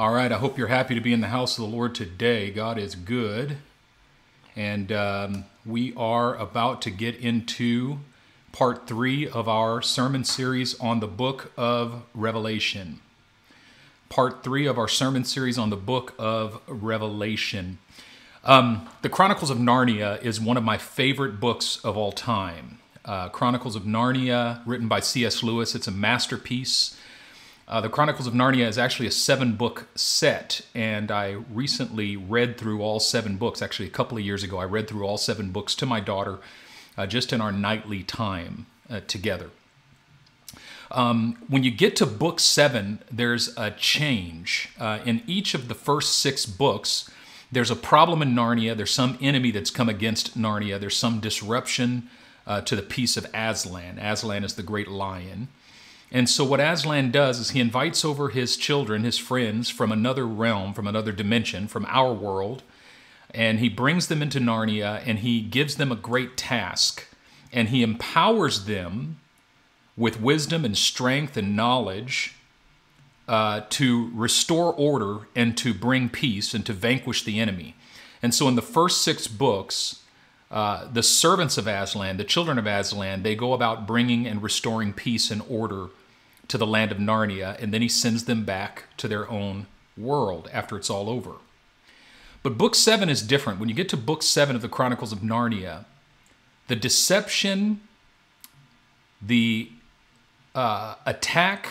All right, I hope you're happy to be in the house of the Lord today. God is good. And um, we are about to get into part three of our sermon series on the book of Revelation. Part three of our sermon series on the book of Revelation. Um, the Chronicles of Narnia is one of my favorite books of all time. Uh, Chronicles of Narnia, written by C.S. Lewis, it's a masterpiece. Uh, the Chronicles of Narnia is actually a seven book set, and I recently read through all seven books. Actually, a couple of years ago, I read through all seven books to my daughter uh, just in our nightly time uh, together. Um, when you get to book seven, there's a change. Uh, in each of the first six books, there's a problem in Narnia. There's some enemy that's come against Narnia. There's some disruption uh, to the peace of Aslan. Aslan is the great lion. And so, what Aslan does is he invites over his children, his friends from another realm, from another dimension, from our world, and he brings them into Narnia and he gives them a great task. And he empowers them with wisdom and strength and knowledge uh, to restore order and to bring peace and to vanquish the enemy. And so, in the first six books, uh, the servants of Aslan, the children of Aslan, they go about bringing and restoring peace and order to the land of Narnia, and then he sends them back to their own world after it's all over. But book seven is different. When you get to book seven of the Chronicles of Narnia, the deception, the uh, attack,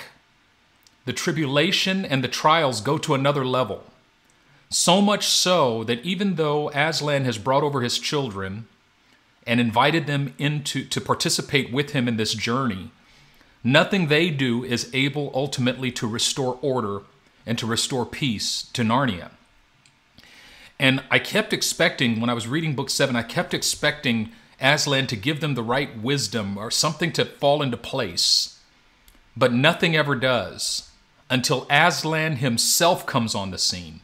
the tribulation, and the trials go to another level. So much so that even though Aslan has brought over his children and invited them into to participate with him in this journey, Nothing they do is able ultimately to restore order and to restore peace to Narnia. And I kept expecting, when I was reading book seven, I kept expecting Aslan to give them the right wisdom or something to fall into place. But nothing ever does until Aslan himself comes on the scene.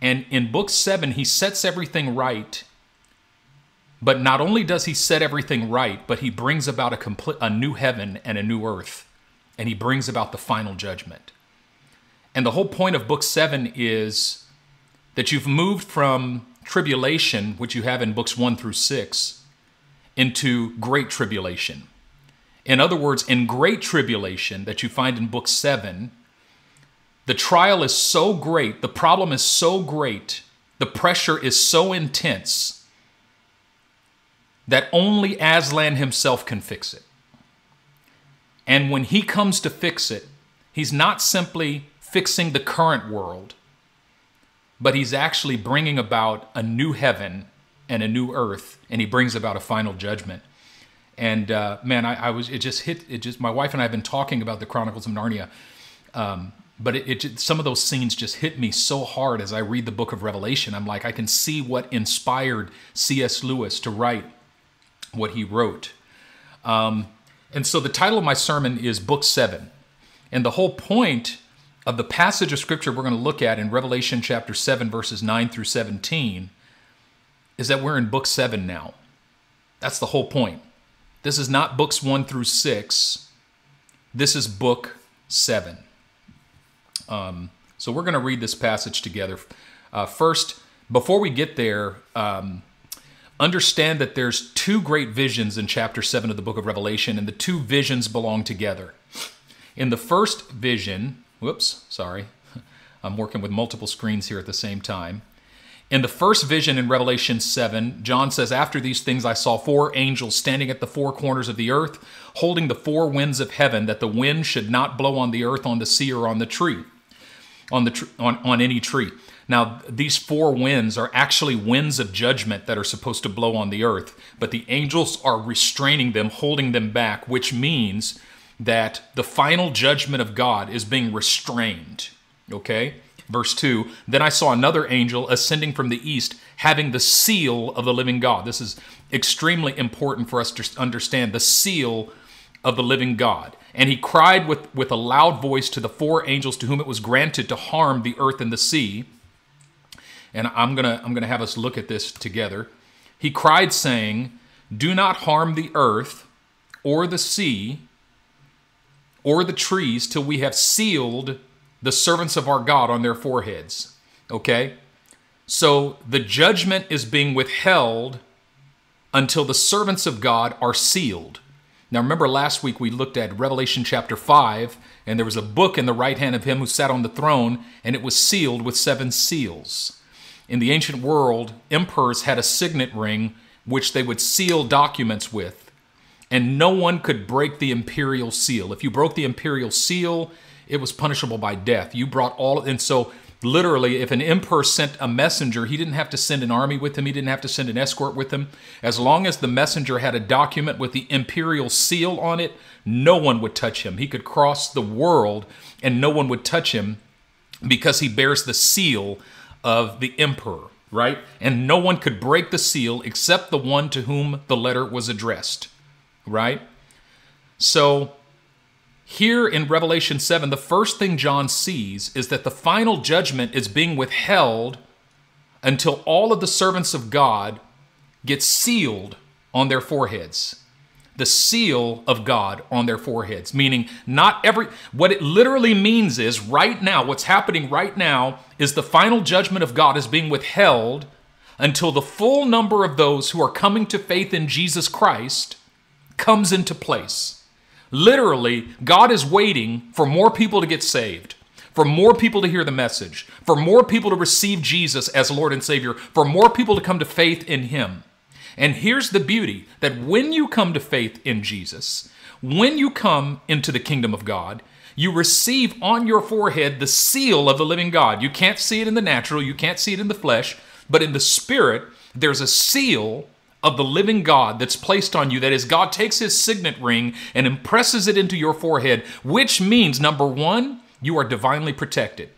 And in book seven, he sets everything right but not only does he set everything right, but he brings about a, complete, a new heaven and a new earth, and he brings about the final judgment. And the whole point of book seven is that you've moved from tribulation, which you have in books one through six, into great tribulation. In other words, in great tribulation that you find in book seven, the trial is so great, the problem is so great, the pressure is so intense that only Aslan himself can fix it. And when he comes to fix it, he's not simply fixing the current world, but he's actually bringing about a new heaven and a new earth, and he brings about a final judgment. And uh, man, I, I, was it just hit it just my wife and I have been talking about the Chronicles of Narnia, um, but it, it some of those scenes just hit me so hard as I read the Book of Revelation. I'm like I can see what inspired C.S. Lewis to write what he wrote. Um, and so the title of my sermon is Book 7. And the whole point of the passage of scripture we're going to look at in Revelation chapter 7, verses 9 through 17, is that we're in Book 7 now. That's the whole point. This is not books 1 through 6, this is Book 7. Um, so we're going to read this passage together. Uh, first, before we get there, um, understand that there's two great visions in chapter 7 of the book of Revelation, and the two visions belong together. In the first vision, whoops, sorry, I'm working with multiple screens here at the same time. In the first vision in Revelation 7, John says, After these things I saw four angels standing at the four corners of the earth, holding the four winds of heaven, that the wind should not blow on the earth, on the sea, or on the tree, on, the tr- on, on any tree. Now, these four winds are actually winds of judgment that are supposed to blow on the earth, but the angels are restraining them, holding them back, which means that the final judgment of God is being restrained. Okay? Verse 2 Then I saw another angel ascending from the east, having the seal of the living God. This is extremely important for us to understand the seal of the living God. And he cried with, with a loud voice to the four angels to whom it was granted to harm the earth and the sea and I'm going to I'm to have us look at this together. He cried saying, "Do not harm the earth or the sea or the trees till we have sealed the servants of our God on their foreheads. Okay? So the judgment is being withheld until the servants of God are sealed. Now, remember last week we looked at Revelation chapter 5, and there was a book in the right hand of him who sat on the throne, and it was sealed with seven seals. In the ancient world, emperors had a signet ring which they would seal documents with, and no one could break the imperial seal. If you broke the imperial seal, it was punishable by death. You brought all, and so literally, if an emperor sent a messenger, he didn't have to send an army with him, he didn't have to send an escort with him. As long as the messenger had a document with the imperial seal on it, no one would touch him. He could cross the world and no one would touch him because he bears the seal of the emperor, right? And no one could break the seal except the one to whom the letter was addressed, right? So, here in Revelation 7, the first thing John sees is that the final judgment is being withheld until all of the servants of God get sealed on their foreheads. The seal of God on their foreheads, meaning not every, what it literally means is right now, what's happening right now is the final judgment of God is being withheld until the full number of those who are coming to faith in Jesus Christ comes into place. Literally, God is waiting for more people to get saved, for more people to hear the message, for more people to receive Jesus as Lord and Savior, for more people to come to faith in Him. And here's the beauty that when you come to faith in Jesus, when you come into the kingdom of God, you receive on your forehead the seal of the living God. You can't see it in the natural, you can't see it in the flesh, but in the spirit, there's a seal of the living God that's placed on you. That is, God takes his signet ring and impresses it into your forehead, which means, number one, you are divinely protected.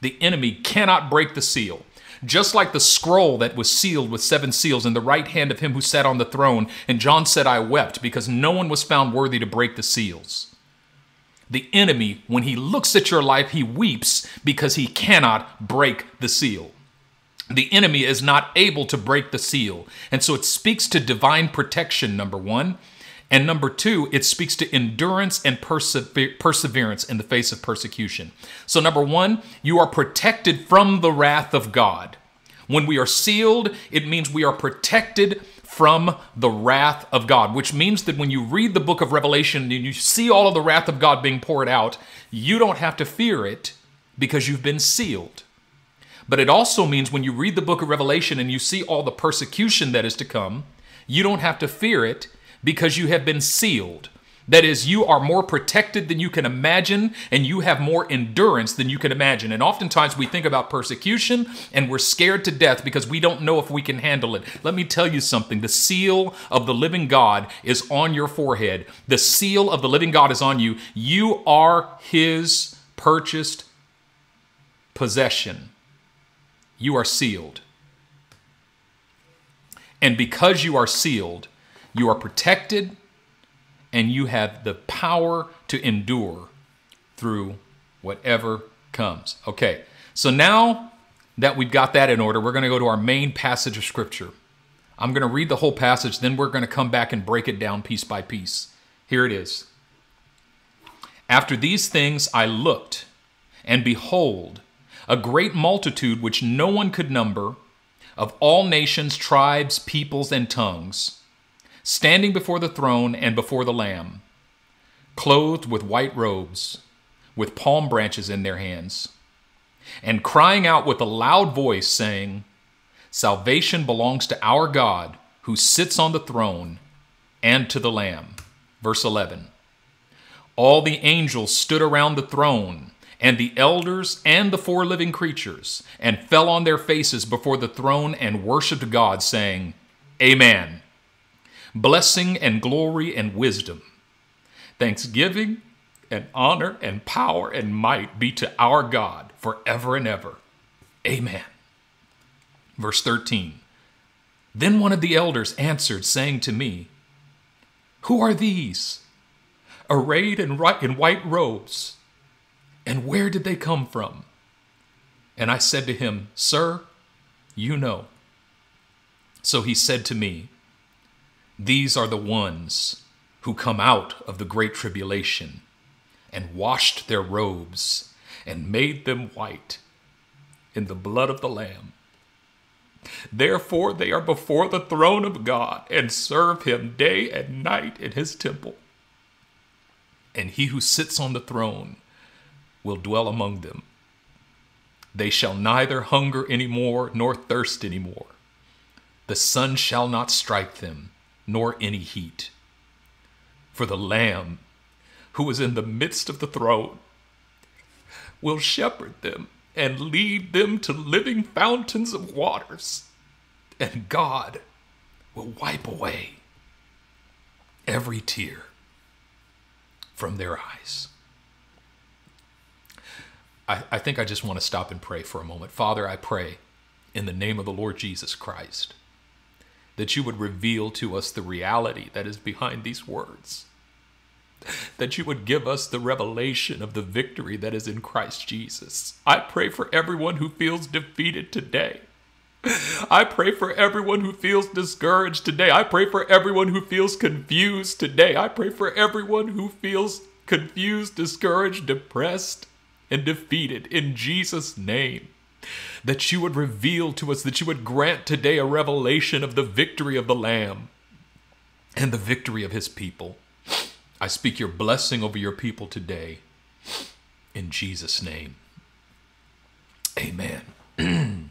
The enemy cannot break the seal. Just like the scroll that was sealed with seven seals in the right hand of him who sat on the throne, and John said, I wept because no one was found worthy to break the seals. The enemy, when he looks at your life, he weeps because he cannot break the seal the enemy is not able to break the seal. And so it speaks to divine protection, number one. And number two, it speaks to endurance and persever- perseverance in the face of persecution. So, number one, you are protected from the wrath of God. When we are sealed, it means we are protected from the wrath of God, which means that when you read the book of Revelation and you see all of the wrath of God being poured out, you don't have to fear it because you've been sealed. But it also means when you read the book of Revelation and you see all the persecution that is to come, you don't have to fear it because you have been sealed. That is, you are more protected than you can imagine, and you have more endurance than you can imagine. And oftentimes we think about persecution and we're scared to death because we don't know if we can handle it. Let me tell you something the seal of the living God is on your forehead, the seal of the living God is on you. You are His purchased possession you are sealed. And because you are sealed, you are protected and you have the power to endure through whatever comes. Okay, so now that we've got that in order, we're going to go to our main passage of Scripture. I'm going to read the whole passage, then we're going to come back and break it down piece by piece. Here it is. After these things I looked, and behold, a great multitude which no one could number, of all nations, tribes, peoples, and tongues, standing before the throne and before the Lamb, clothed with white robes, with palm branches in their hands, and crying out with a loud voice, saying, Salvation belongs to our God who sits on the throne and to the Lamb. Verse 11 All the angels stood around the throne and the elders and the four living creatures, and fell on their faces before the throne and worshiped God, saying, Amen. Blessing and glory and wisdom, thanksgiving and honor and power and might be to our God forever and ever. Amen. Verse 13 Then one of the elders answered, saying to me, Who are these? Arrayed in white robes and where did they come from? And I said to him, Sir, you know. So he said to me, These are the ones who come out of the great tribulation and washed their robes and made them white in the blood of the Lamb. Therefore, they are before the throne of God and serve him day and night in his temple. And he who sits on the throne will dwell among them. They shall neither hunger any more nor thirst any more. The sun shall not strike them, nor any heat. For the Lamb who is in the midst of the throne will shepherd them and lead them to living fountains of waters. And God will wipe away every tear from their eyes. I, I think I just want to stop and pray for a moment. Father, I pray in the name of the Lord Jesus Christ that you would reveal to us the reality that is behind these words that you would give us the revelation of the victory that is in Christ Jesus. I pray for everyone who feels defeated today. I pray for everyone who feels discouraged today. I pray for everyone who feels confused today. I pray for everyone who feels confused, discouraged, depressed, and defeated in Jesus' name. That you would reveal to us, that you would grant today a revelation of the victory of the Lamb and the victory of his people. I speak your blessing over your people today. In Jesus' name. Amen. I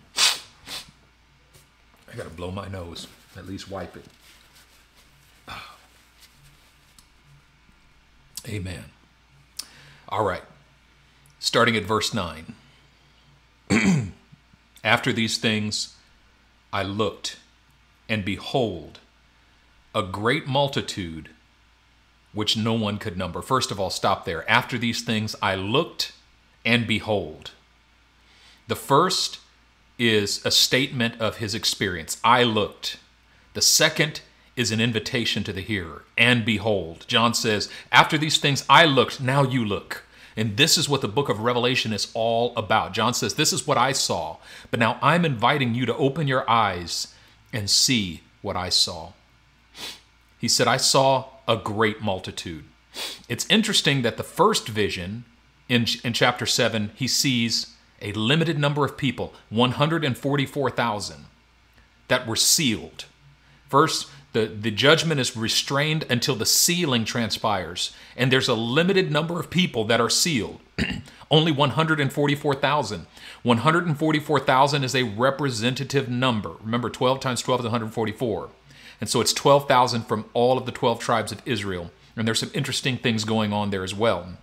got to blow my nose, at least wipe it. Ah. Amen. All right. Starting at verse 9. After these things, I looked, and behold, a great multitude which no one could number. First of all, stop there. After these things, I looked and behold. The first is a statement of his experience. I looked. The second is an invitation to the hearer. And behold. John says, After these things I looked, now you look. And this is what the book of Revelation is all about. John says, This is what I saw. But now I'm inviting you to open your eyes and see what I saw. He said, I saw a great multitude. It's interesting that the first vision in, in chapter 7, he sees a limited number of people, 144,000, that were sealed. First, the, the judgment is restrained until the sealing transpires, and there's a limited number of people that are sealed. Only 144,000. 144,000 is a representative number. Remember, 12 times 12 is 144. And so it's 12,000 from all of the 12 tribes of Israel. And there's some interesting things going on there as well.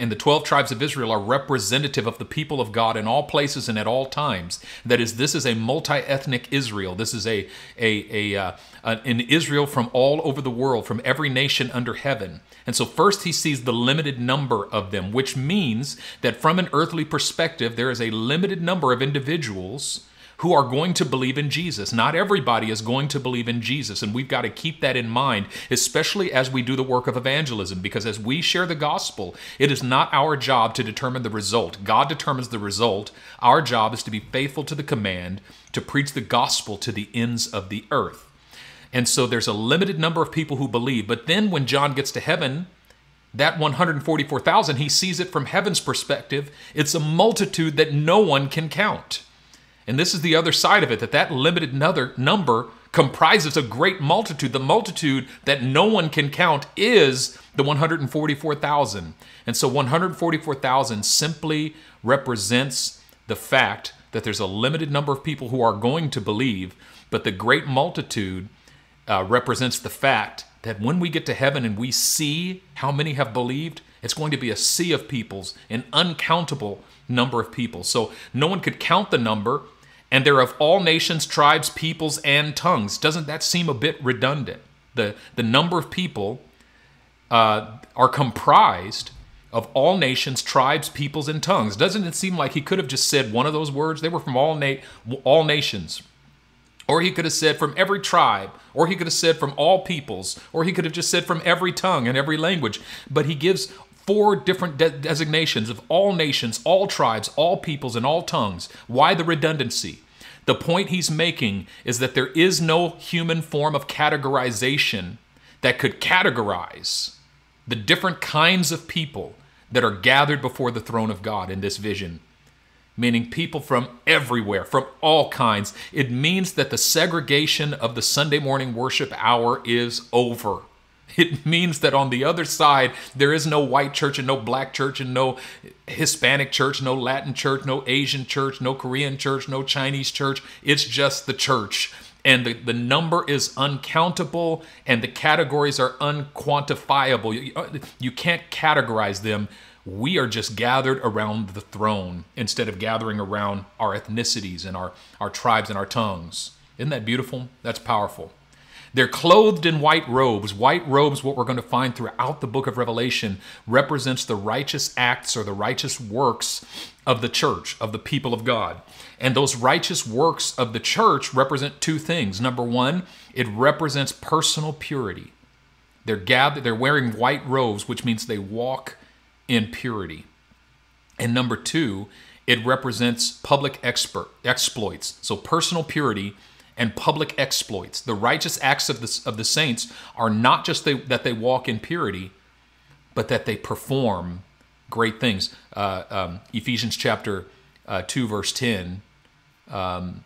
And the 12 tribes of Israel are representative of the people of God in all places and at all times. That is, this is a multi ethnic Israel. This is a, a, a, uh, an Israel from all over the world, from every nation under heaven. And so, first, he sees the limited number of them, which means that from an earthly perspective, there is a limited number of individuals who are going to believe in Jesus. Not everybody is going to believe in Jesus, and we've got to keep that in mind, especially as we do the work of evangelism, because as we share the gospel, it is not our job to determine the result. God determines the result. Our job is to be faithful to the command to preach the gospel to the ends of the earth. And so there's a limited number of people who believe. But then when John gets to heaven, that 144,000, he sees it from heaven's perspective. It's a multitude that no one can count. And this is the other side of it that that limited number comprises a great multitude. The multitude that no one can count is the 144,000. And so 144,000 simply represents the fact that there's a limited number of people who are going to believe, but the great multitude uh, represents the fact that when we get to heaven and we see how many have believed, it's going to be a sea of peoples, an uncountable number of people. So no one could count the number and they're of all nations, tribes, peoples, and tongues. Doesn't that seem a bit redundant? The, the number of people uh, are comprised of all nations, tribes, peoples, and tongues. Doesn't it seem like he could have just said one of those words? They were from all, na- all nations. Or he could have said from every tribe, or he could have said from all peoples, or he could have just said from every tongue and every language. But he gives four different de- designations of all nations, all tribes, all peoples, and all tongues. Why the redundancy? The point he's making is that there is no human form of categorization that could categorize the different kinds of people that are gathered before the throne of God in this vision meaning people from everywhere, from all kinds. It means that the segregation of the Sunday morning worship hour is over. It means that on the other side, there is no white church and no black church and no Hispanic church, no Latin church, no Asian church, no Korean church, no Chinese church. It's just the church. And the, the number is uncountable and the categories are unquantifiable. You, uh, you can't categorize them we are just gathered around the throne instead of gathering around our ethnicities and our, our tribes and our tongues. Isn't that beautiful? That's powerful. They're clothed in white robes. White robes, what we're going to find throughout the book of Revelation, represents the righteous acts or the righteous works of the church, of the people of God. And those righteous works of the church represent two things. Number one, it represents personal purity. They're gathered, they're wearing white robes, which means they walk in purity. And number two, it represents public expert, exploits. So personal purity and public exploits. The righteous acts of the, of the saints are not just they, that they walk in purity, but that they perform great things. Uh, um, Ephesians chapter uh, 2, verse 10 um,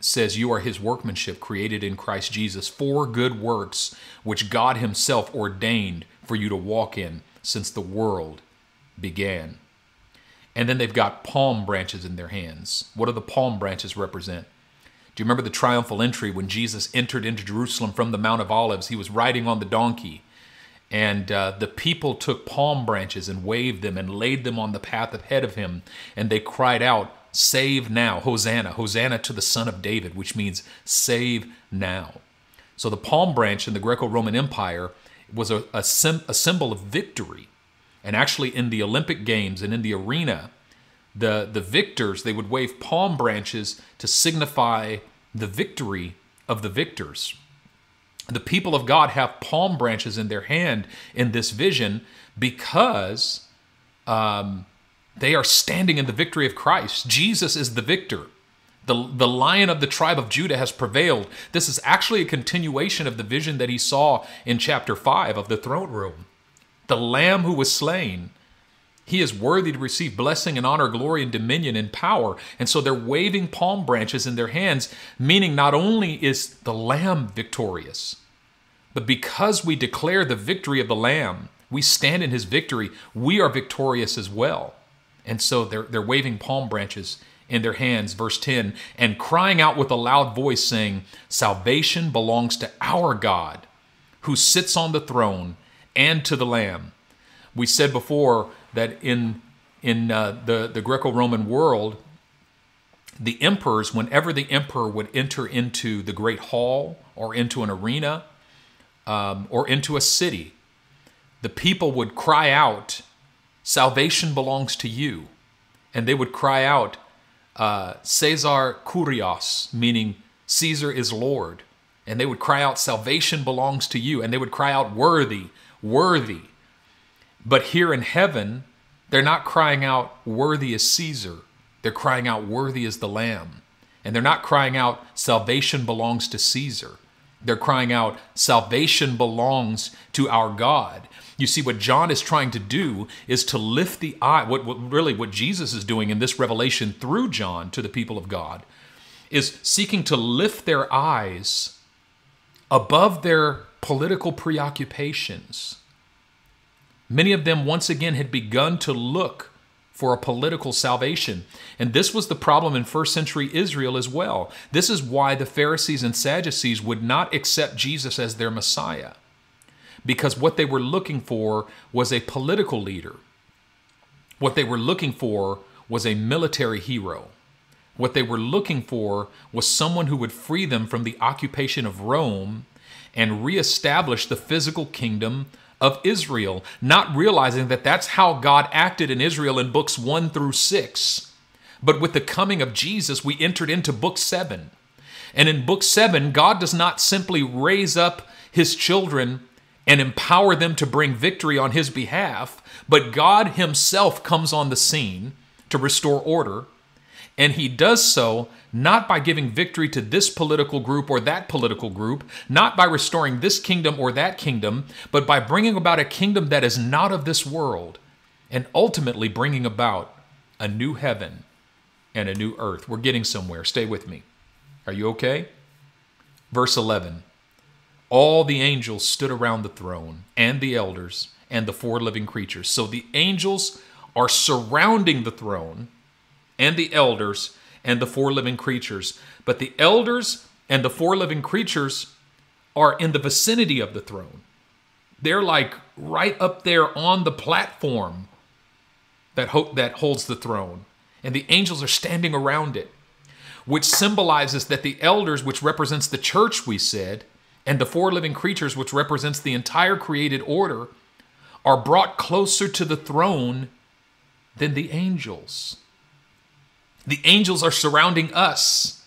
says, You are his workmanship created in Christ Jesus for good works, which God himself ordained for you to walk in since the world began. And then they've got palm branches in their hands. What do the palm branches represent? Do you remember the triumphal entry when Jesus entered into Jerusalem from the Mount of Olives? He was riding on the donkey, and uh, the people took palm branches and waved them and laid them on the path ahead of him, and they cried out, Save now, Hosanna, Hosanna to the Son of David, which means save now. So the palm branch in the Greco Roman Empire was a, a, sim, a symbol of victory. And actually, in the Olympic Games and in the arena, the, the victors, they would wave palm branches to signify the victory of the victors. The people of God have palm branches in their hand in this vision because um, they are standing in the victory of Christ. Jesus is the victor. The, the lion of the tribe of Judah has prevailed. This is actually a continuation of the vision that he saw in chapter 5 of the throne room. The lamb who was slain, he is worthy to receive blessing and honor, glory and dominion and power. And so they're waving palm branches in their hands, meaning not only is the lamb victorious, but because we declare the victory of the lamb, we stand in his victory, we are victorious as well. And so they're, they're waving palm branches in their hands, verse 10, and crying out with a loud voice, saying, Salvation belongs to our God who sits on the throne and to the Lamb. We said before that in, in uh, the, the Greco Roman world, the emperors, whenever the emperor would enter into the great hall or into an arena um, or into a city, the people would cry out, Salvation belongs to you. And they would cry out, uh, Caesar Kyrios," meaning Caesar is Lord. And they would cry out, Salvation belongs to you. And they would cry out, Worthy, worthy. But here in heaven, they're not crying out, Worthy is Caesar. They're crying out, Worthy is the Lamb. And they're not crying out, Salvation belongs to Caesar. They're crying out, Salvation belongs to our God. You see, what John is trying to do is to lift the eye. What, what, really what Jesus is doing in this revelation through John to the people of God is seeking to lift their eyes above their political preoccupations. Many of them once again had begun to look for a political salvation. And this was the problem in first century Israel as well. This is why the Pharisees and Sadducees would not accept Jesus as their Messiah because what they were looking for was a political leader. What they were looking for was a military hero. What they were looking for was someone who would free them from the occupation of Rome and reestablish the physical kingdom of Israel, not realizing that that's how God acted in Israel in books 1 through 6. But with the coming of Jesus, we entered into book 7. And in book 7, God does not simply raise up his children and empower them to bring victory on his behalf, but God himself comes on the scene to restore order. And he does so not by giving victory to this political group or that political group, not by restoring this kingdom or that kingdom, but by bringing about a kingdom that is not of this world. and ultimately bringing about a new heaven and a new earth. We're getting somewhere. Stay with me. Are you okay? Verse 11 All the angels stood around the throne, and the elders, and the four living creatures. So the angels are surrounding the throne, and the elders, and the four living creatures. But the elders and the four living creatures are in the vicinity of the throne. They're like right up there on the platform that, ho- that holds the throne, and the angels are standing around it, which symbolizes that the elders, which represents the church, we said, and the four living creatures, which represents the entire created order, are brought closer to the throne than the angels. The angels are surrounding us.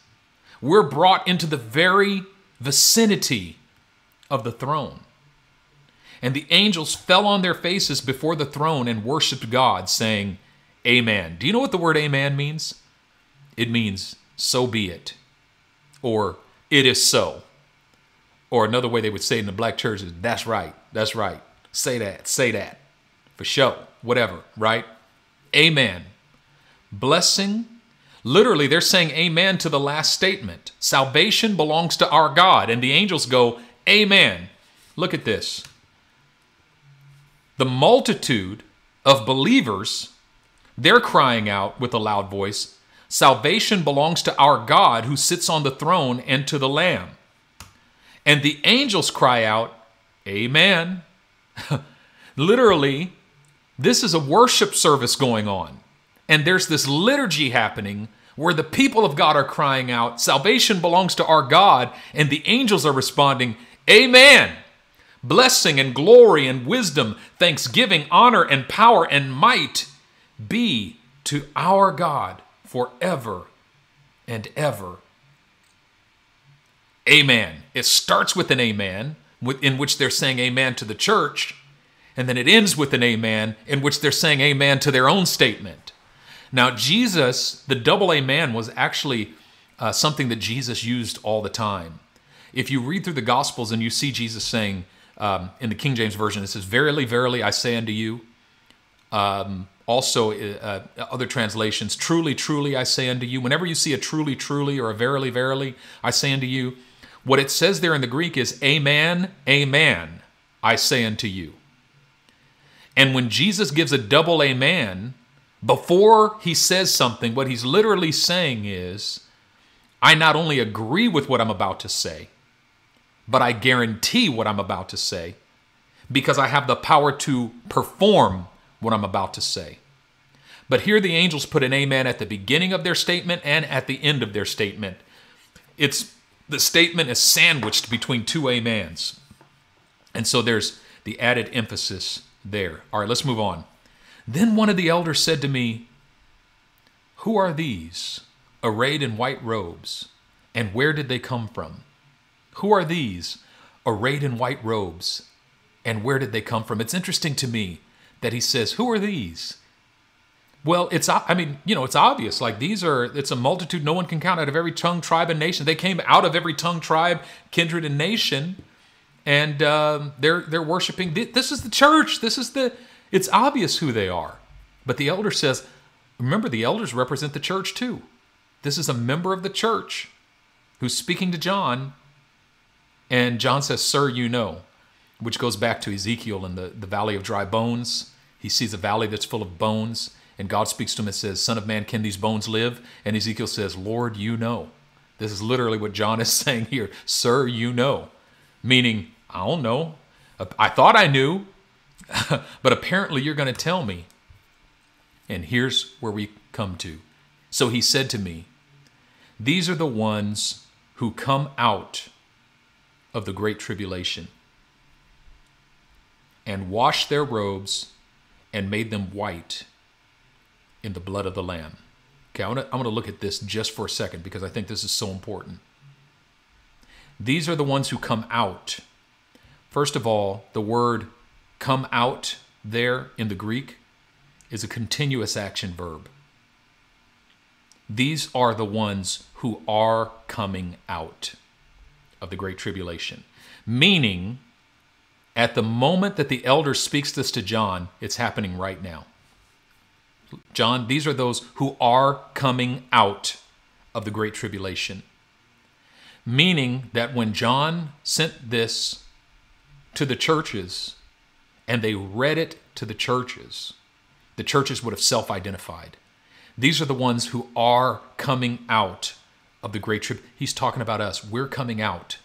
We're brought into the very vicinity of the throne. And the angels fell on their faces before the throne and worshiped God, saying, Amen. Do you know what the word amen means? It means, so be it, or it is so. Or another way they would say in the black church is, that's right, that's right. Say that, say that. For sure, whatever, right? Amen. Blessing, literally, they're saying amen to the last statement. Salvation belongs to our God. And the angels go, Amen. Look at this. The multitude of believers, they're crying out with a loud voice Salvation belongs to our God who sits on the throne and to the Lamb. And the angels cry out, Amen. Literally, this is a worship service going on. And there's this liturgy happening where the people of God are crying out, Salvation belongs to our God. And the angels are responding, Amen. Blessing and glory and wisdom, thanksgiving, honor and power and might be to our God forever and ever. Amen. It starts with an amen, in which they're saying amen to the church, and then it ends with an amen, in which they're saying amen to their own statement. Now, Jesus, the double amen, was actually uh, something that Jesus used all the time. If you read through the Gospels and you see Jesus saying, um, in the King James Version, it says, Verily, verily, I say unto you. Um, also, uh, other translations, truly, truly, I say unto you. Whenever you see a truly, truly, or a verily, verily, I say unto you, what it says there in the Greek is, Amen, Amen, I say unto you. And when Jesus gives a double amen, before he says something, what he's literally saying is, I not only agree with what I'm about to say, but I guarantee what I'm about to say because I have the power to perform what I'm about to say. But here the angels put an amen at the beginning of their statement and at the end of their statement. It's the statement is sandwiched between two amens. And so there's the added emphasis there. All right, let's move on. Then one of the elders said to me, Who are these, arrayed in white robes, and where did they come from? Who are these, arrayed in white robes, and where did they come from? It's interesting to me that he says, Who are these? Well, it's, I mean, you know, it's obvious. Like these are, it's a multitude no one can count out of every tongue, tribe, and nation. They came out of every tongue, tribe, kindred, and nation, and uh, they're they're worshiping. This is the church. This is the. It's obvious who they are. But the elder says, remember, the elders represent the church too. This is a member of the church who's speaking to John, and John says, "Sir, you know," which goes back to Ezekiel in the the valley of dry bones. He sees a valley that's full of bones and God speaks to him and says, Son of man, can these bones live? And Ezekiel says, Lord, you know. This is literally what John is saying here. Sir, you know. Meaning, I don't know. I thought I knew, but apparently you're going to tell me. And here's where we come to. So he said to me, These are the ones who come out of the great tribulation and washed their robes and made them white in the blood of the Lamb. Okay, I want to look at this just for a second because I think this is so important. These are the ones who come out. First of all, the word come out there in the Greek is a continuous action verb. These are the ones who are coming out of the Great Tribulation. Meaning, at the moment that the elder speaks this to John, it's happening right now. John, these are those who are coming out of the Great Tribulation. Meaning that when John sent this to the churches and they read it to the churches, the churches would have self identified. These are the ones who are coming out of the Great Trib. He's talking about us. We're coming out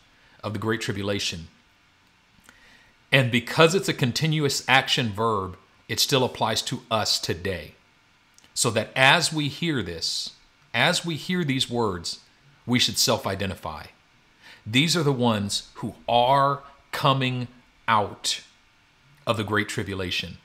of the Great Tribulation. And because it's a continuous action verb, it still applies to us today. So that as we hear this, as we hear these words, we should self identify. These are the ones who are coming out of the Great Tribulation.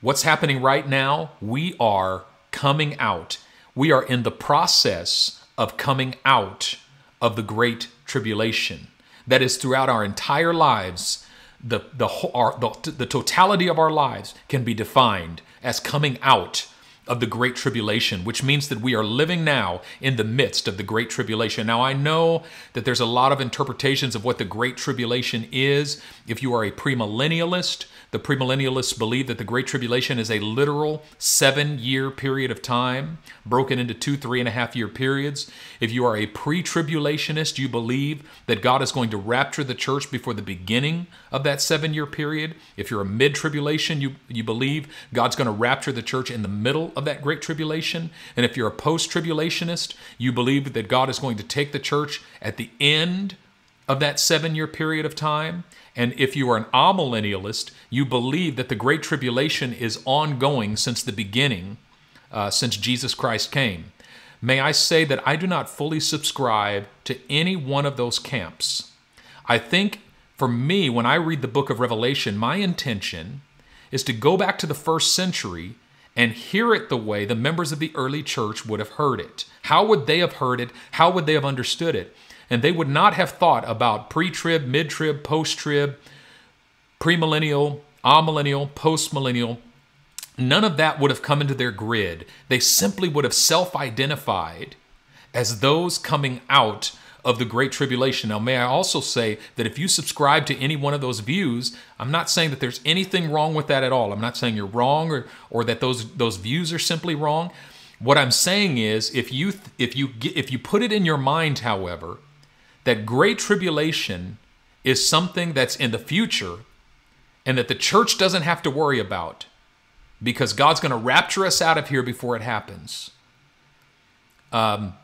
What's happening right now? We are coming out. We are in the process of coming out of the Great Tribulation. That is, throughout our entire lives, the, the, our, the, the totality of our lives can be defined as coming out of the Great Tribulation, which means that we are living now in the midst of the Great Tribulation. Now, I know that there's a lot of interpretations of what the Great Tribulation is. If you are a premillennialist, the premillennialists believe that the Great Tribulation is a literal seven year period of time, broken into two, three and a half year periods. If you are a pre tribulationist, you believe that God is going to rapture the church before the beginning of that seven year period. If you're a mid tribulation, you, you believe God's going to rapture the church in the middle of that Great Tribulation. And if you're a post tribulationist, you believe that God is going to take the church at the end of that seven year period of time. And if you are an amillennialist, you believe that the Great Tribulation is ongoing since the beginning, uh, since Jesus Christ came. May I say that I do not fully subscribe to any one of those camps. I think for me, when I read the book of Revelation, my intention is to go back to the first century and hear it the way the members of the early church would have heard it. How would they have heard it? How would they have understood it? And they would not have thought about pre trib, mid trib, post trib, premillennial, amillennial, postmillennial. None of that would have come into their grid. They simply would have self identified as those coming out of the Great Tribulation. Now, may I also say that if you subscribe to any one of those views, I'm not saying that there's anything wrong with that at all. I'm not saying you're wrong or, or that those, those views are simply wrong. What I'm saying is, if you if you if you put it in your mind, however, that great tribulation is something that's in the future and that the church doesn't have to worry about because God's going to rapture us out of here before it happens, um,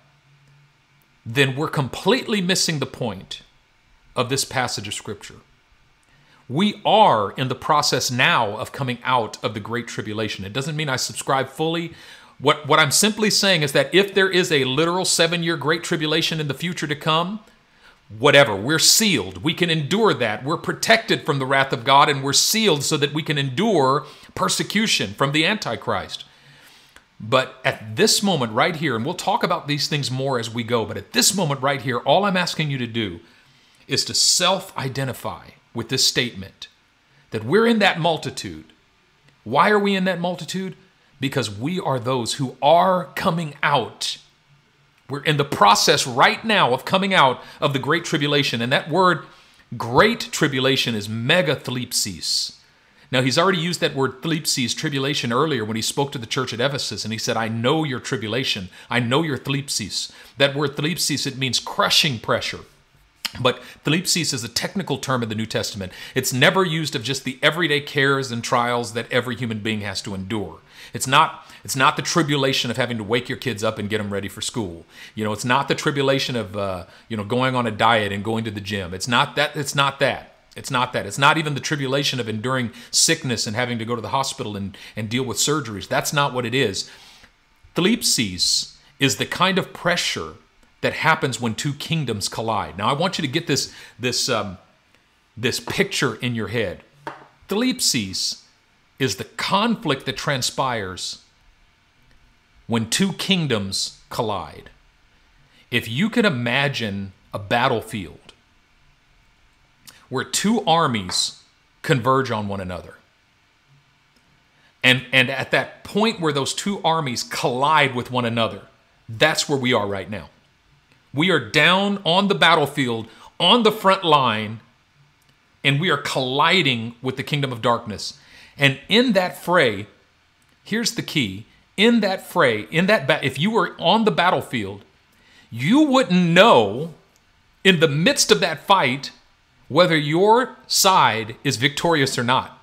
then we're completely missing the point of this passage of Scripture. We are in the process now of coming out of the Great Tribulation. It doesn't mean I subscribe fully. What, what I'm simply saying is that if there is a literal seven year Great Tribulation in the future to come, whatever. We're sealed. We can endure that. We're protected from the wrath of God and we're sealed so that we can endure persecution from the Antichrist. But at this moment right here, and we'll talk about these things more as we go, but at this moment right here, all I'm asking you to do is to self identify with this statement that we're in that multitude. Why are we in that multitude? Because we are those who are coming out we're in the process right now of coming out of the Great Tribulation. And that word, Great Tribulation, is megathlipsis. Now, he's already used that word thlipsis, tribulation, earlier when he spoke to the church at Ephesus, and he said, I know your tribulation. I know your thlipsis. That word thlipsis, it means crushing pressure. But thlipsis is a technical term in the New Testament. It's never used of just the everyday cares and trials that every human being has to endure. It's not it's not the tribulation of having to wake your kids up and get them ready for school. You know, it's not the tribulation of uh, you know going on a diet and going to the gym. It's not that. It's not that. It's not that. It's not even the tribulation of enduring sickness and having to go to the hospital and, and deal with surgeries. That's not what it is. Thlipsis is the kind of pressure that happens when two kingdoms collide. Now, I want you to get this, this, um, this picture in your head. Thlipsis is the conflict that transpires when two kingdoms collide. If you can imagine a battlefield where two armies converge on one another, and, and at that point where those two armies collide with one another, that's where we are right now. We are down on the battlefield, on the front line, and we are colliding with the kingdom of darkness. And in that fray, here's the key in that fray, in that ba- if you were on the battlefield, you wouldn't know in the midst of that fight whether your side is victorious or not.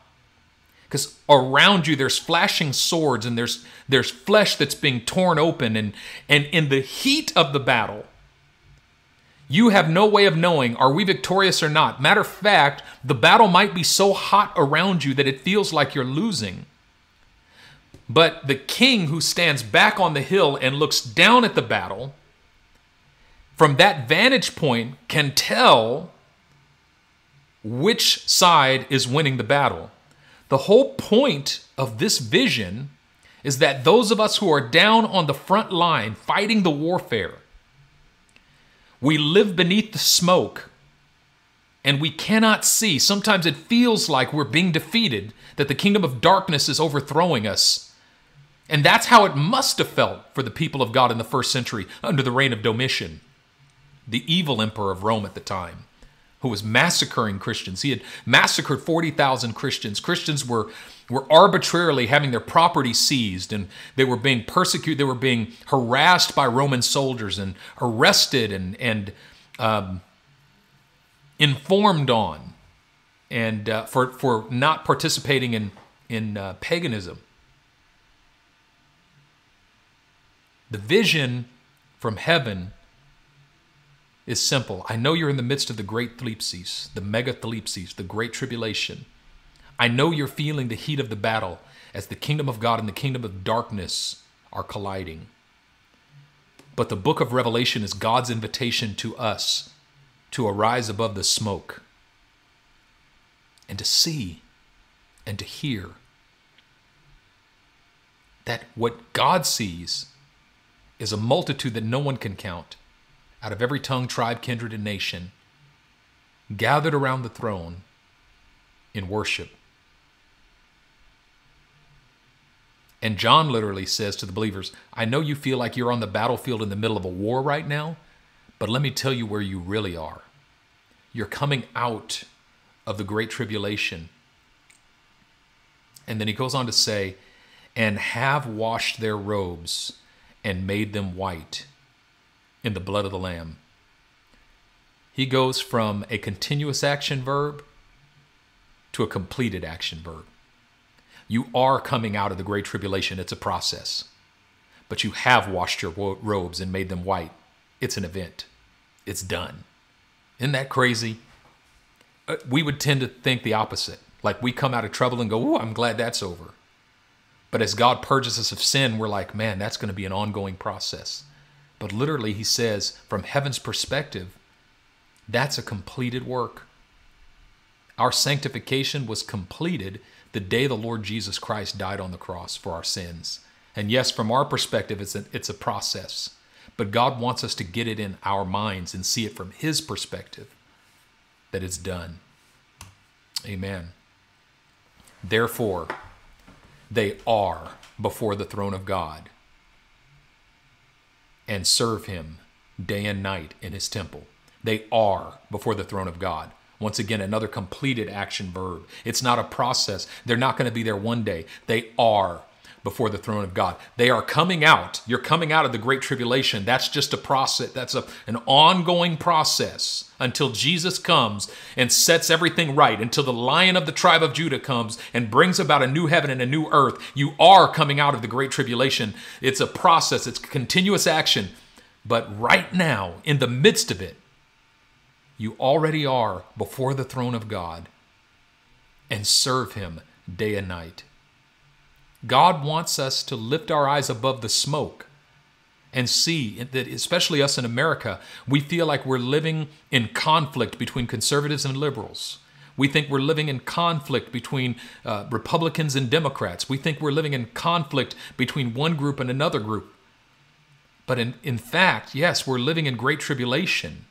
Because around you there's flashing swords and there's there's flesh that's being torn open and and in the heat of the battle, you have no way of knowing are we victorious or not. Matter of fact, the battle might be so hot around you that it feels like you're losing. But the king who stands back on the hill and looks down at the battle, from that vantage point, can tell which side is winning the battle. The whole point of this vision is that those of us who are down on the front line fighting the warfare, we live beneath the smoke and we cannot see. Sometimes it feels like we're being defeated, that the kingdom of darkness is overthrowing us. And that's how it must have felt for the people of God in the first century under the reign of Domitian, the evil emperor of Rome at the time, who was massacring Christians. He had massacred 40,000 Christians. Christians were, were arbitrarily having their property seized and they were being persecuted. They were being harassed by Roman soldiers and arrested and, and um, informed on and uh, for, for not participating in, in uh, paganism. The vision from heaven is simple. I know you're in the midst of the great thlipsis, the mega thlipsis, the great tribulation. I know you're feeling the heat of the battle as the kingdom of God and the kingdom of darkness are colliding. But the book of Revelation is God's invitation to us to arise above the smoke and to see and to hear that what God sees is a multitude that no one can count out of every tongue, tribe, kindred, and nation gathered around the throne in worship. And John literally says to the believers, I know you feel like you're on the battlefield in the middle of a war right now, but let me tell you where you really are. You're coming out of the great tribulation. And then he goes on to say, and have washed their robes and made them white in the blood of the Lamb. He goes from a continuous action verb to a completed action verb. You are coming out of the Great Tribulation. It's a process. But you have washed your robes and made them white. It's an event. It's done. Isn't that crazy? Uh, we would tend to think the opposite. Like we come out of trouble and go, oh, I'm glad that's over. But as God purges us of sin, we're like, man, that's going to be an ongoing process. But literally, he says, from heaven's perspective, that's a completed work. Our sanctification was completed the day the Lord Jesus Christ died on the cross for our sins. And yes, from our perspective, it's a, it's a process. But God wants us to get it in our minds and see it from His perspective that it's done. Amen. Therefore, they are before the throne of God and serve him day and night in his temple. They are before the throne of God. Once again, another completed action verb. It's not a process. They're not going to be there one day. They are before the throne of God. They are coming out. You're coming out of the great tribulation. That's just a process. That's a, an ongoing process until Jesus comes and sets everything right, until the lion of the tribe of Judah comes and brings about a new heaven and a new earth. You are coming out of the great tribulation. It's a process, it's continuous action. But right now, in the midst of it, you already are before the throne of God and serve Him day and night. God wants us to lift our eyes above the smoke and see that, especially us in America, we feel like we're living in conflict between conservatives and liberals. We think we're living in conflict between uh, Republicans and Democrats. We think we're living in conflict between one group and another group. But in, in fact, yes, we're living in great tribulation.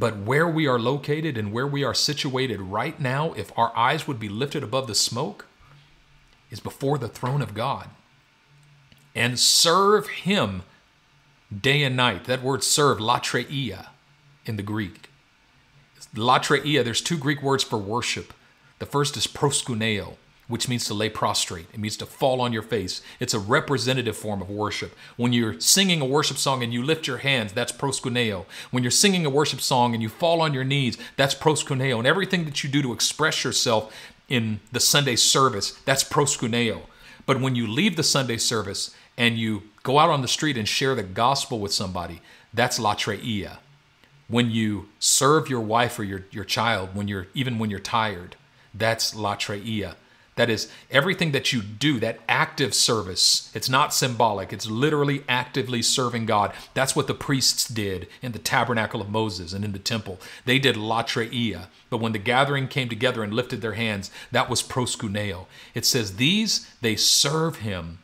But where we are located and where we are situated right now, if our eyes would be lifted above the smoke, is before the throne of God and serve Him day and night. That word serve, latreia in the Greek. Latreia, there's two Greek words for worship. The first is proskuneo, which means to lay prostrate. It means to fall on your face. It's a representative form of worship. When you're singing a worship song and you lift your hands, that's proskuneo. When you're singing a worship song and you fall on your knees, that's proskuneo. And everything that you do to express yourself in the Sunday service, that's proskuneo. But when you leave the Sunday service and you go out on the street and share the gospel with somebody, that's latreia. When you serve your wife or your, your child, when you're even when you're tired, that's latreia. That is everything that you do, that active service. It's not symbolic, it's literally actively serving God. That's what the priests did in the tabernacle of Moses and in the temple. They did latreia. But when the gathering came together and lifted their hands, that was proskuneo. It says, These they serve him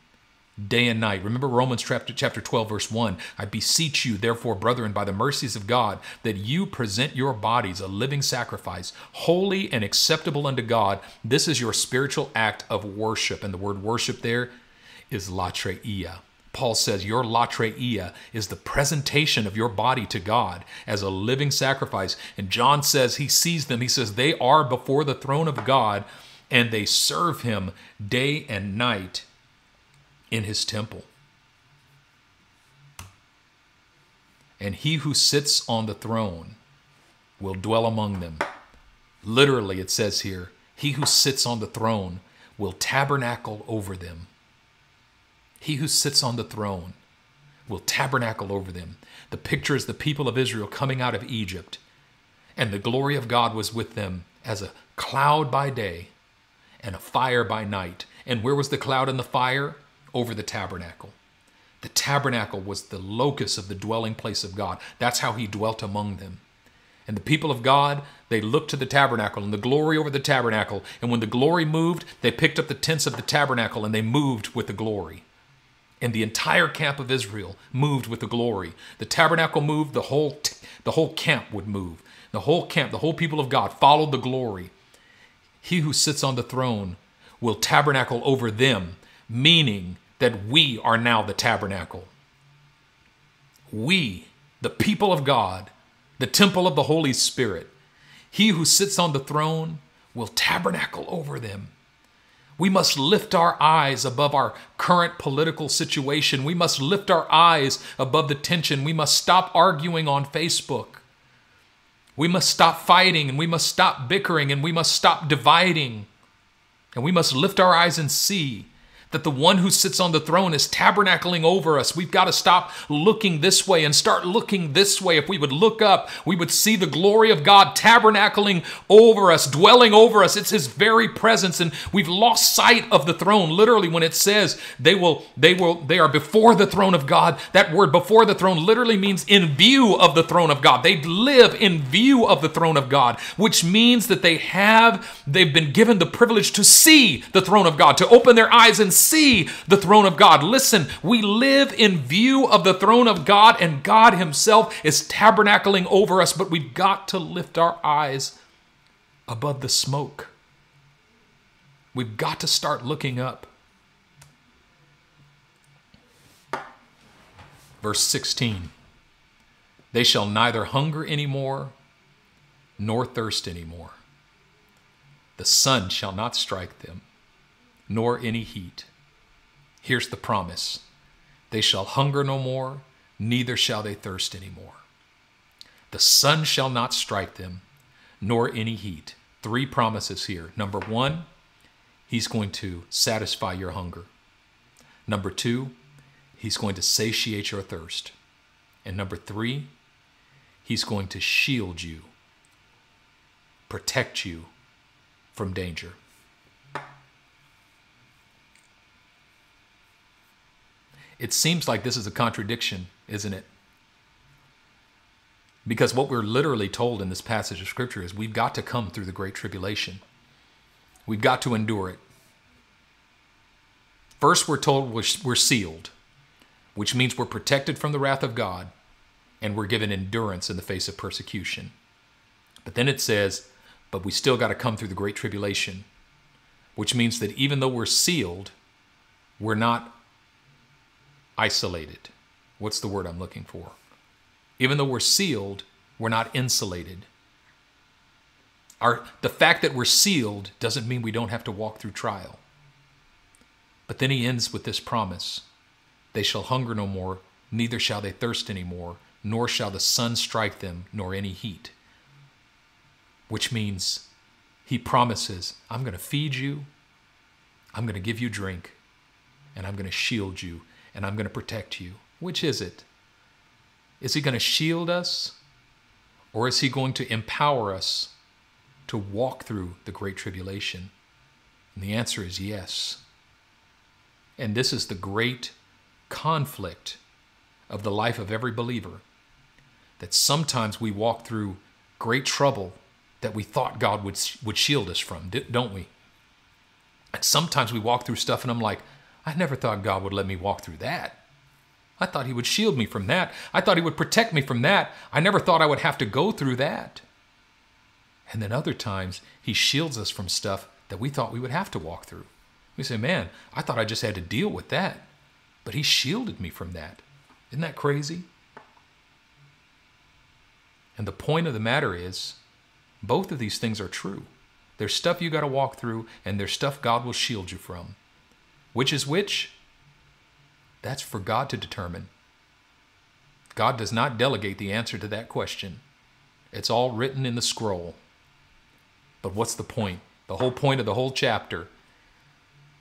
day and night. Remember Romans chapter, chapter 12, verse 1. I beseech you, therefore, brethren, by the mercies of God, that you present your bodies a living sacrifice, holy and acceptable unto God. This is your spiritual act of worship. And the word worship there is latreia. Paul says your latreia is the presentation of your body to God as a living sacrifice. And John says he sees them. He says they are before the throne of God and they serve him day and night in his temple. And he who sits on the throne will dwell among them. Literally, it says here, he who sits on the throne will tabernacle over them. He who sits on the throne will tabernacle over them. The picture is the people of Israel coming out of Egypt, and the glory of God was with them as a cloud by day and a fire by night. And where was the cloud and the fire? Over the tabernacle. The tabernacle was the locus of the dwelling place of God. That's how he dwelt among them. And the people of God, they looked to the tabernacle and the glory over the tabernacle. And when the glory moved, they picked up the tents of the tabernacle and they moved with the glory. And the entire camp of Israel moved with the glory. The tabernacle moved, the whole, the whole camp would move. The whole camp, the whole people of God followed the glory. He who sits on the throne will tabernacle over them, meaning that we are now the tabernacle. We, the people of God, the temple of the Holy Spirit, he who sits on the throne will tabernacle over them. We must lift our eyes above our current political situation. We must lift our eyes above the tension. We must stop arguing on Facebook. We must stop fighting and we must stop bickering and we must stop dividing. And we must lift our eyes and see that the one who sits on the throne is tabernacling over us. We've got to stop looking this way and start looking this way. If we would look up, we would see the glory of God tabernacling over us, dwelling over us. It's his very presence and we've lost sight of the throne. Literally when it says they will they will they are before the throne of God, that word before the throne literally means in view of the throne of God. They live in view of the throne of God, which means that they have they've been given the privilege to see the throne of God, to open their eyes and see the throne of God. Listen, we live in view of the throne of God, and God Himself is tabernacling over us, but we've got to lift our eyes above the smoke. We've got to start looking up. Verse 16 They shall neither hunger anymore nor thirst anymore. The sun shall not strike them, nor any heat. Here's the promise they shall hunger no more, neither shall they thirst any more. The sun shall not strike them, nor any heat. Three promises here. Number one, he's going to satisfy your hunger. Number two, he's going to satiate your thirst. And number three, he's going to shield you, protect you from danger. It seems like this is a contradiction, isn't it? Because what we're literally told in this passage of Scripture is we've got to come through the Great Tribulation. We've got to endure it. First, we're told we're sealed, which means we're protected from the wrath of God and we're given endurance in the face of persecution. But then it says, but we still got to come through the Great Tribulation, which means that even though we're sealed, we're not isolated. What's the word I'm looking for? Even though we're sealed, we're not insulated. Our, the fact that we're sealed doesn't mean we don't have to walk through trial. But then he ends with this promise They shall hunger no more, neither shall they thirst any more, nor shall the sun strike them, nor any heat. Which means he promises, I'm going to feed you, I'm going to give you drink, and I'm going to shield you, and I'm going to protect you. Which is it? Is he going to shield us, or is he going to empower us to walk through the Great Tribulation? And the answer is yes. And this is the great conflict of the life of every believer that sometimes we walk through great trouble that we thought God would, would shield us from, don't we? And sometimes we walk through stuff and I'm like, I never thought God would let me walk through that. I thought He would shield me from that. I thought He would protect me from that. I never thought I would have to go through that. And then other times, He shields us from stuff that we thought we would have to walk through. We say, man, I thought I just had to deal with that. But He shielded me from that. Isn't that crazy? And the point of the matter is, both of these things are true. There's stuff you got to walk through, and there's stuff God will shield you from. Which is which? That's for God to determine. God does not delegate the answer to that question. It's all written in the scroll. But what's the point? The whole point of the whole chapter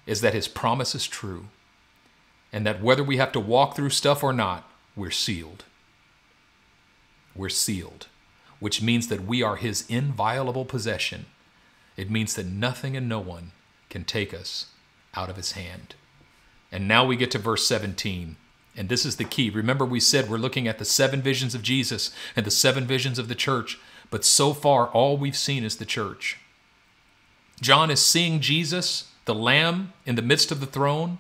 is that his promise is true, and that whether we have to walk through stuff or not, we're sealed. We're sealed which means that we are his inviolable possession. It means that nothing and no one can take us out of his hand. And now we get to verse 17. And this is the key. Remember, we said we're looking at the seven visions of Jesus and the seven visions of the church, but so far, all we've seen is the church. John is seeing Jesus, the Lamb, in the midst of the throne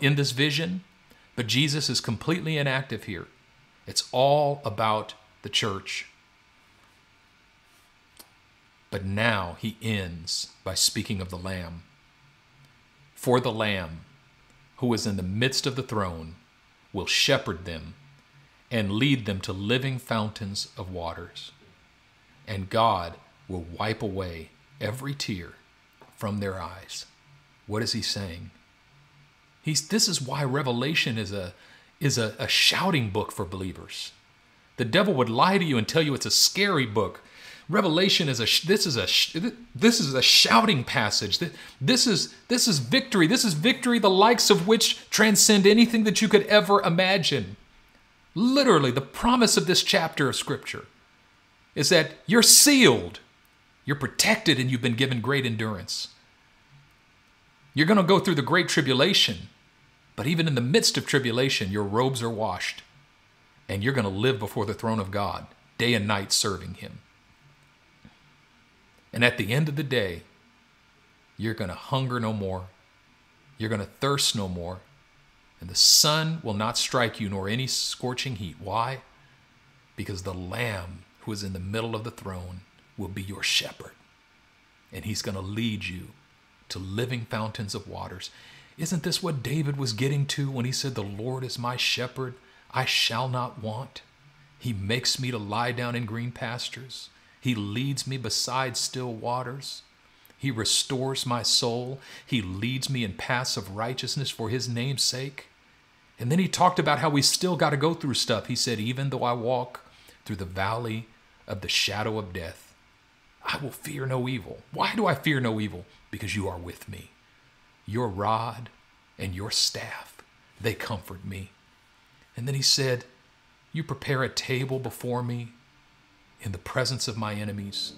in this vision, but Jesus is completely inactive here. It's all about the church. But now he ends by speaking of the Lamb. For the Lamb, who is in the midst of the throne, will shepherd them and lead them to living fountains of waters. And God will wipe away every tear from their eyes. What is he saying? He's, this is why Revelation is, a, is a, a shouting book for believers. The devil would lie to you and tell you it's a scary book Revelation is a this is a this is a shouting passage. This is this is victory. This is victory the likes of which transcend anything that you could ever imagine. Literally, the promise of this chapter of scripture is that you're sealed, you're protected, and you've been given great endurance. You're going to go through the great tribulation, but even in the midst of tribulation, your robes are washed, and you're going to live before the throne of God day and night serving Him. And at the end of the day, you're going to hunger no more. You're going to thirst no more. And the sun will not strike you, nor any scorching heat. Why? Because the Lamb who is in the middle of the throne will be your shepherd. And he's going to lead you to living fountains of waters. Isn't this what David was getting to when he said, The Lord is my shepherd, I shall not want? He makes me to lie down in green pastures. He leads me beside still waters. He restores my soul. He leads me in paths of righteousness for his name's sake. And then he talked about how we still got to go through stuff. He said, Even though I walk through the valley of the shadow of death, I will fear no evil. Why do I fear no evil? Because you are with me. Your rod and your staff, they comfort me. And then he said, You prepare a table before me in the presence of my enemies.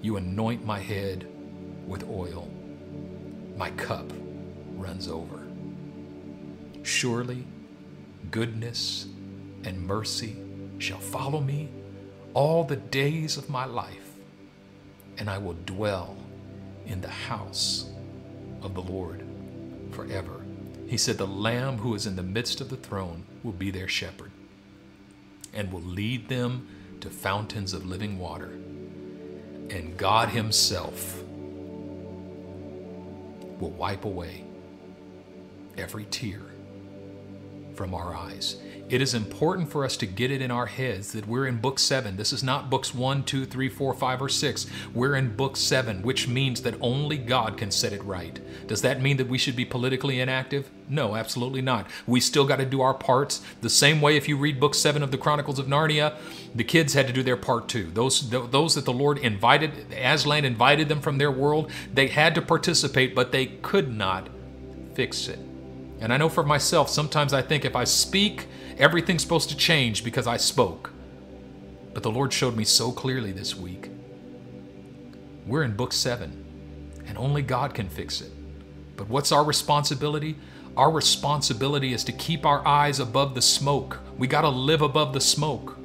You anoint my head with oil. My cup runs over. Surely goodness and mercy shall follow me all the days of my life, and I will dwell in the house of the Lord forever. He said, The Lamb who is in the midst of the throne will be their shepherd and will lead them to fountains of living water. And God Himself will wipe away every tear from our eyes. It is important for us to get it in our heads that we're in book seven. This is not books one, two, three, four, five, or six. We're in book seven, which means that only God can set it right. Does that mean that we should be politically inactive? No, absolutely not. We still got to do our parts. The same way if you read book seven of the Chronicles of Narnia, the kids had to do their part too. Those, those that the Lord invited, Aslan invited them from their world, they had to participate, but they could not fix it. And I know for myself, sometimes I think if I speak, everything's supposed to change because I spoke. But the Lord showed me so clearly this week. We're in book seven, and only God can fix it. But what's our responsibility? Our responsibility is to keep our eyes above the smoke. We got to live above the smoke.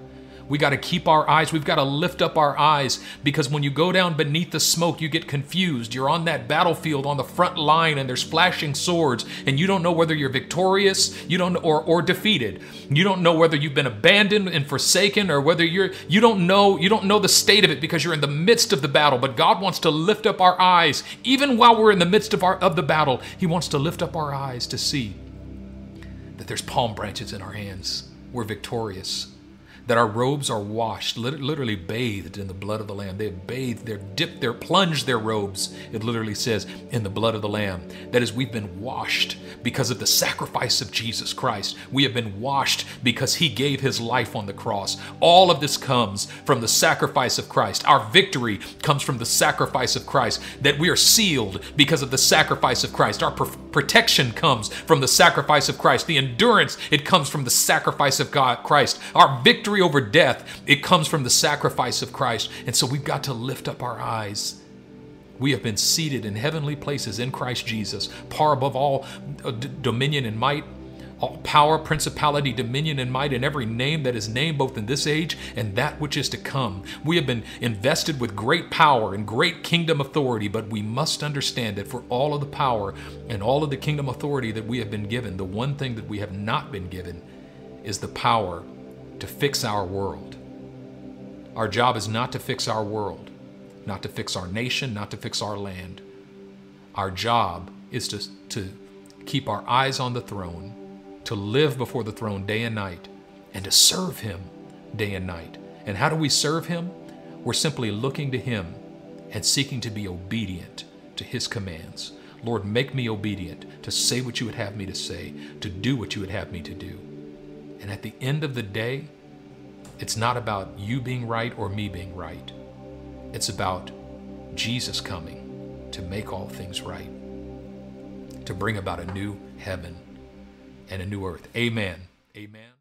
We got to keep our eyes, we've got to lift up our eyes because when you go down beneath the smoke, you get confused. You're on that battlefield on the front line and there's flashing swords and you don't know whether you're victorious, you don't or or defeated. You don't know whether you've been abandoned and forsaken or whether you're you don't know, you don't know the state of it because you're in the midst of the battle, but God wants to lift up our eyes even while we're in the midst of our of the battle. He wants to lift up our eyes to see that there's palm branches in our hands. We're victorious that our robes are washed, literally bathed in the blood of the Lamb. They have bathed, they're dipped, they're plunged their robes, it literally says, in the blood of the Lamb. That is, we've been washed because of the sacrifice of Jesus Christ. We have been washed because he gave his life on the cross. All of this comes from the sacrifice of Christ. Our victory comes from the sacrifice of Christ. That we are sealed because of the sacrifice of Christ. Our protection comes from the sacrifice of Christ. The endurance, it comes from the sacrifice of God, Christ. Our victory victory over death, it comes from the sacrifice of Christ. And so we've got to lift up our eyes. We have been seated in heavenly places in Christ Jesus, far above all uh, dominion and might, all power, principality, dominion, and might, and every name that is named both in this age and that which is to come. We have been invested with great power and great kingdom authority, but we must understand that for all of the power and all of the kingdom authority that we have been given, the one thing that we have not been given is the power to fix our world. Our job is not to fix our world, not to fix our nation, not to fix our land. Our job is to, to keep our eyes on the throne, to live before the throne day and night, and to serve Him day and night. And how do we serve Him? We're simply looking to Him and seeking to be obedient to His commands. Lord, make me obedient to say what you would have me to say, to do what you would have me to do. And at the end of the day, it's not about you being right or me being right. It's about Jesus coming to make all things right, to bring about a new heaven and a new earth. Amen. Amen.